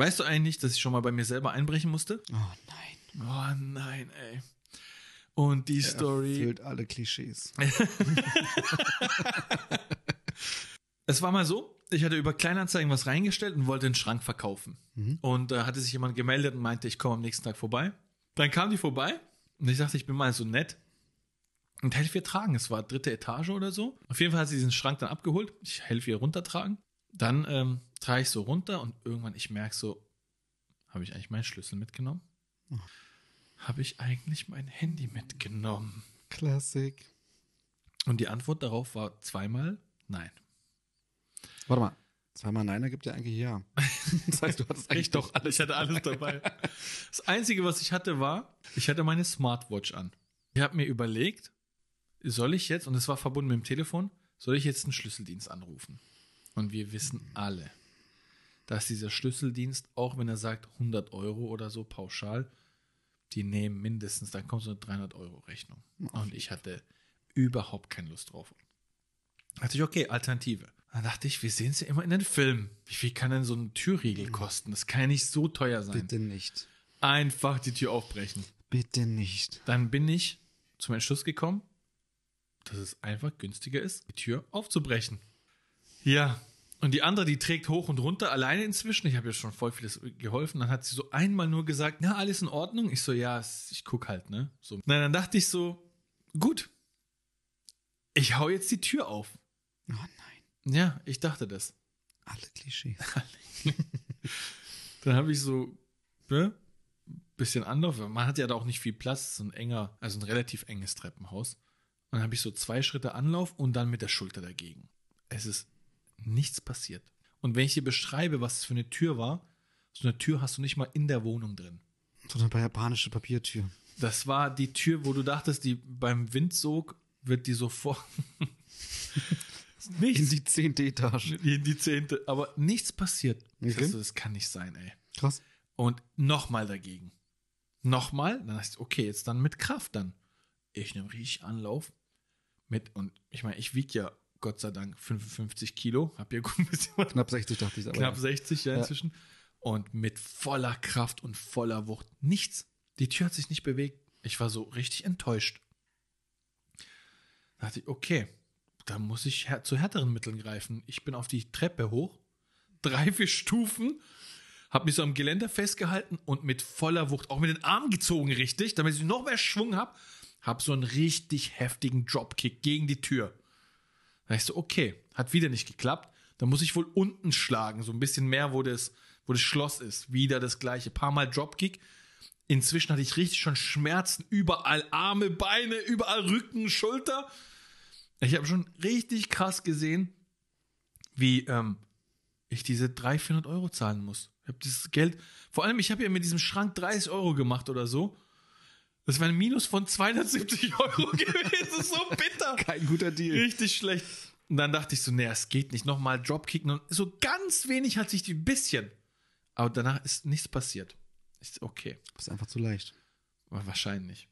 Weißt du eigentlich, dass ich schon mal bei mir selber einbrechen musste? Oh nein. Oh nein, ey. Und die Story. Erfüllt alle Klischees. Es war mal so, ich hatte über Kleinanzeigen was reingestellt und wollte den Schrank verkaufen. Mhm. Und da hatte sich jemand gemeldet und meinte, ich komme am nächsten Tag vorbei. Dann kam die vorbei und ich dachte, ich bin mal so nett und helfe ihr tragen. Es war dritte Etage oder so. Auf jeden Fall hat sie diesen Schrank dann abgeholt. Ich helfe ihr runtertragen. Dann ähm, trage ich so runter und irgendwann ich merke so, habe ich eigentlich meinen Schlüssel mitgenommen? Oh. Habe ich eigentlich mein Handy mitgenommen? Classic. Und die Antwort darauf war zweimal nein. Warte mal. Zweimal Nein ergibt ja eigentlich ja. Das heißt, du hattest eigentlich doch alles. Ich hatte alles dabei. Das Einzige, was ich hatte, war, ich hatte meine Smartwatch an. Ich habe mir überlegt, soll ich jetzt, und es war verbunden mit dem Telefon, soll ich jetzt einen Schlüsseldienst anrufen? Und wir wissen alle, dass dieser Schlüsseldienst, auch wenn er sagt 100 Euro oder so pauschal, die nehmen mindestens, dann kommt so eine 300 Euro Rechnung. Und ich hatte überhaupt keine Lust drauf. Da dachte ich, okay, Alternative. Dann dachte ich, wir sehen es ja immer in den Filmen. Wie viel kann denn so ein Türriegel kosten? Das kann ja nicht so teuer sein. Bitte nicht. Einfach die Tür aufbrechen. Bitte nicht. Dann bin ich zum Entschluss gekommen, dass es einfach günstiger ist, die Tür aufzubrechen. Ja. Und die andere, die trägt hoch und runter alleine inzwischen. Ich habe ihr schon voll vieles geholfen. Dann hat sie so einmal nur gesagt, na, alles in Ordnung. Ich so, ja, ich guck halt, ne? So. Na, dann dachte ich so, gut. Ich hau jetzt die Tür auf. Oh nein. Ja, ich dachte das. Alle Klischees. Dann habe ich so, ne, bisschen Anlauf. Man hat ja da auch nicht viel Platz, so ein enger, also ein relativ enges Treppenhaus. Und dann habe ich so zwei Schritte Anlauf und dann mit der Schulter dagegen. Es ist nichts passiert. Und wenn ich dir beschreibe, was es für eine Tür war, so eine Tür hast du nicht mal in der Wohnung drin. Sondern bei japanische Papiertür. Das war die Tür, wo du dachtest, die beim Windsog wird die sofort In nichts die zehnte Etage. in die zehnte, aber nichts passiert. Okay. dachte, das kann nicht sein, ey. Krass. Und nochmal dagegen. Nochmal, dann ich, okay, jetzt dann mit Kraft dann. Ich nehme richtig Anlauf mit, und ich meine, ich wiege ja Gott sei Dank 55 Kilo, hab ja gut ein bisschen was, Knapp 60 dachte ich. Aber knapp ja. 60 ja Ja. inzwischen. Und mit voller Kraft und voller Wucht. Nichts. Die Tür hat sich nicht bewegt. Ich war so richtig enttäuscht. Da dachte ich, okay, da muss ich zu härteren Mitteln greifen. Ich bin auf die Treppe hoch, drei, vier Stufen, habe mich so am Geländer festgehalten und mit voller Wucht, auch mit den Armen gezogen, richtig, damit ich noch mehr Schwung habe, habe so einen richtig heftigen Dropkick gegen die Tür. Da ich so, okay, hat wieder nicht geklappt. Da muss ich wohl unten schlagen, so ein bisschen mehr, wo das, wo das Schloss ist. Wieder das gleiche. Paar Mal Dropkick. Inzwischen hatte ich richtig schon Schmerzen. Überall Arme, Beine, überall Rücken, Schulter. Ich habe schon richtig krass gesehen, wie ähm, ich diese 300, 400 Euro zahlen muss. Ich habe dieses Geld, vor allem, ich habe ja mit diesem Schrank 30 Euro gemacht oder so. Das war ein Minus von 270 Euro gewesen. So bitter. Kein guter Deal. Richtig schlecht. Und dann dachte ich so, nee, es geht nicht. Nochmal Dropkicken. Und so ganz wenig hat sich die ein bisschen. Aber danach ist nichts passiert. Ist okay. Ist einfach zu leicht. Aber wahrscheinlich.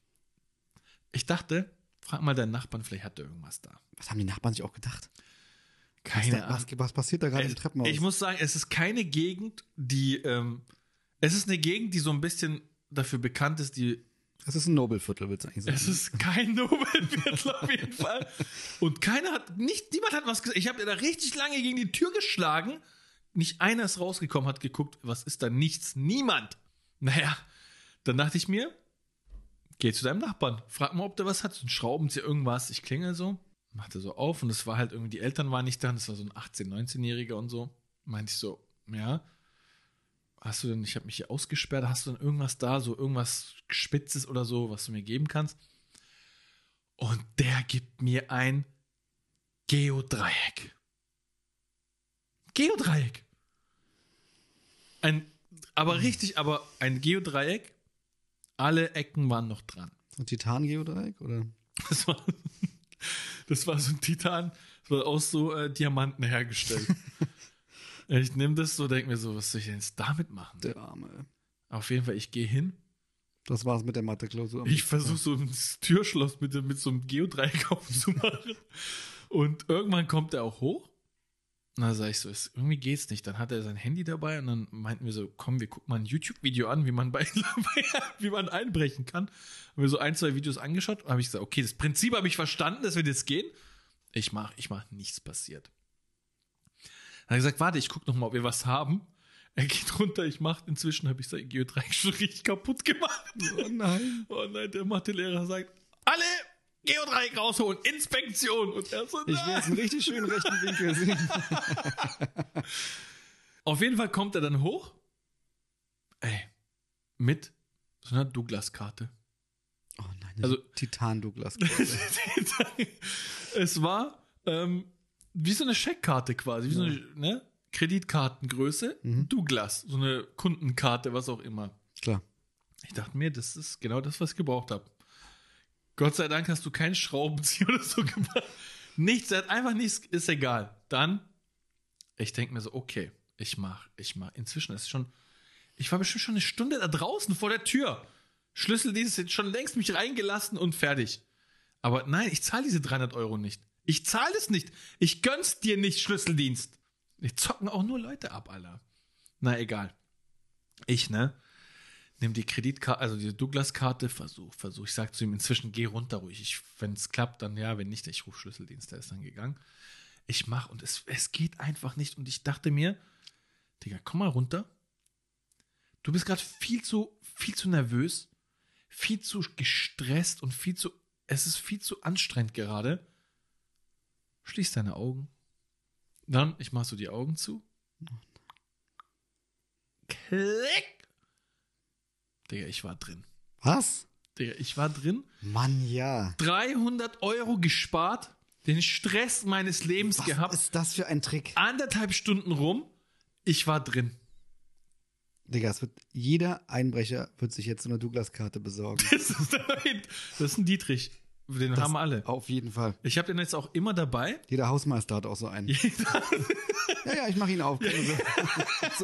Ich dachte, frag mal deinen Nachbarn, vielleicht hat er irgendwas da. Was haben die Nachbarn sich auch gedacht? Keine was, was, was passiert da gerade im Treppenhaus? ich muss sagen, es ist keine Gegend, die, ähm, es ist eine Gegend, die so ein bisschen dafür bekannt ist, die, es ist ein Nobelviertel, willst du eigentlich sagen? es ist kein Nobelviertel auf jeden Fall. Und keiner hat, nicht, niemand hat was gesagt. Ich habe da richtig lange gegen die Tür geschlagen. Nicht einer ist rausgekommen, hat geguckt, was ist da? Nichts. Niemand. Naja, dann dachte ich mir, geh zu deinem Nachbarn. Frag mal, ob der was hat. So ein Schraubenzieher, irgendwas. Ich klingel so, machte so auf und es war halt irgendwie, die Eltern waren nicht da. und Das war so ein 18-, 19-Jähriger und so. Meinte ich so, ja. Hast du denn, ich habe mich hier ausgesperrt, hast du denn irgendwas da, so irgendwas Spitzes oder so, was du mir geben kannst? Und der gibt mir ein Geodreieck. Geodreieck. Ein, aber richtig, aber ein Geodreieck. Alle Ecken waren noch dran. Ein Titan-Geodreieck, oder? Das war, das war so ein Titan, das war aus so äh, Diamanten hergestellt. ich nehme das so, denke mir so, was soll ich denn jetzt damit machen? Der Arme. Auf jeden Fall, ich gehe hin. Das war's mit der Mathe-Klausur. Ich versuche so ein Türschloss mit, mit so einem Geodreieck aufzumachen. Und irgendwann kommt er auch hoch. Na, sag ich so, es, irgendwie geht's nicht. Dann hat er sein Handy dabei und dann meinten wir so, komm, wir gucken mal ein YouTube-Video an, wie man bei, wie man einbrechen kann. Haben wir so ein, zwei Videos angeschaut und habe ich gesagt, okay, das Prinzip habe ich verstanden, das wird jetzt gehen. Ich mach, ich mach nichts passiert. Dann hat er gesagt, warte, ich guck noch mal, ob wir was haben. Er geht runter, ich mach, inzwischen habe ich sein Geodreieck schon richtig kaputt gemacht. Oh nein. Oh nein, der Mathelehrer sagt, alle Geodreieck rausholen, Inspektion. Und er so, Ich will jetzt einen richtig schönen rechten Winkel sehen. Auf jeden Fall kommt er dann hoch. Ey, mit so einer Douglas-Karte. Oh nein, Also- also Titan-Douglas. es war ähm, wie so eine Scheckkarte quasi, wie so eine ne? Kreditkartengröße. Douglas, so eine Kundenkarte, was auch immer. Klar. Ich dachte mir, das ist genau das, was ich gebraucht habe. Gott sei Dank hast du keinen Schraubenzieher oder so gemacht. Nichts, er hat einfach nichts, ist egal. Dann, ich denke mir so, okay, ich mach, ich mach. Inzwischen ist es schon, ich war bestimmt schon eine Stunde da draußen vor der Tür. Schlüsseldienst ist schon längst mich reingelassen und fertig. Aber nein, ich zahle diese 300 Euro nicht. Ich zahle es nicht. Ich gönn's dir nicht, Schlüsseldienst. Ich zocken auch nur Leute ab, Alter. Na, egal. Ich, ne? Nimm die Kreditkarte, also die Douglas-Karte, versuch, versuch. Ich sag zu ihm inzwischen, geh runter ruhig. Ich, wenn es klappt, dann ja, wenn nicht, ich rufe Schlüsseldienst, der ist dann gegangen. Ich mach und es, es geht einfach nicht. Und ich dachte mir, Digga, komm mal runter. Du bist gerade viel zu, viel zu nervös, viel zu gestresst und viel zu, es ist viel zu anstrengend gerade. Schließ deine Augen. Dann, ich mach so die Augen zu. Klick! Digga, ich war drin. Was? Digga, ich war drin. Mann, ja. 300 Euro gespart, den Stress meines Lebens Was gehabt, ist das für ein Trick? anderthalb Stunden rum. Ich war drin. Digga, es wird, jeder Einbrecher wird sich jetzt so eine Douglas-Karte besorgen. Das ist, das ist ein Dietrich. Den Das haben alle. Auf jeden Fall. Ich habe den jetzt auch immer dabei. Jeder Hausmeister hat auch so einen. Jeder- Ja, ja, ich mache ihn auf.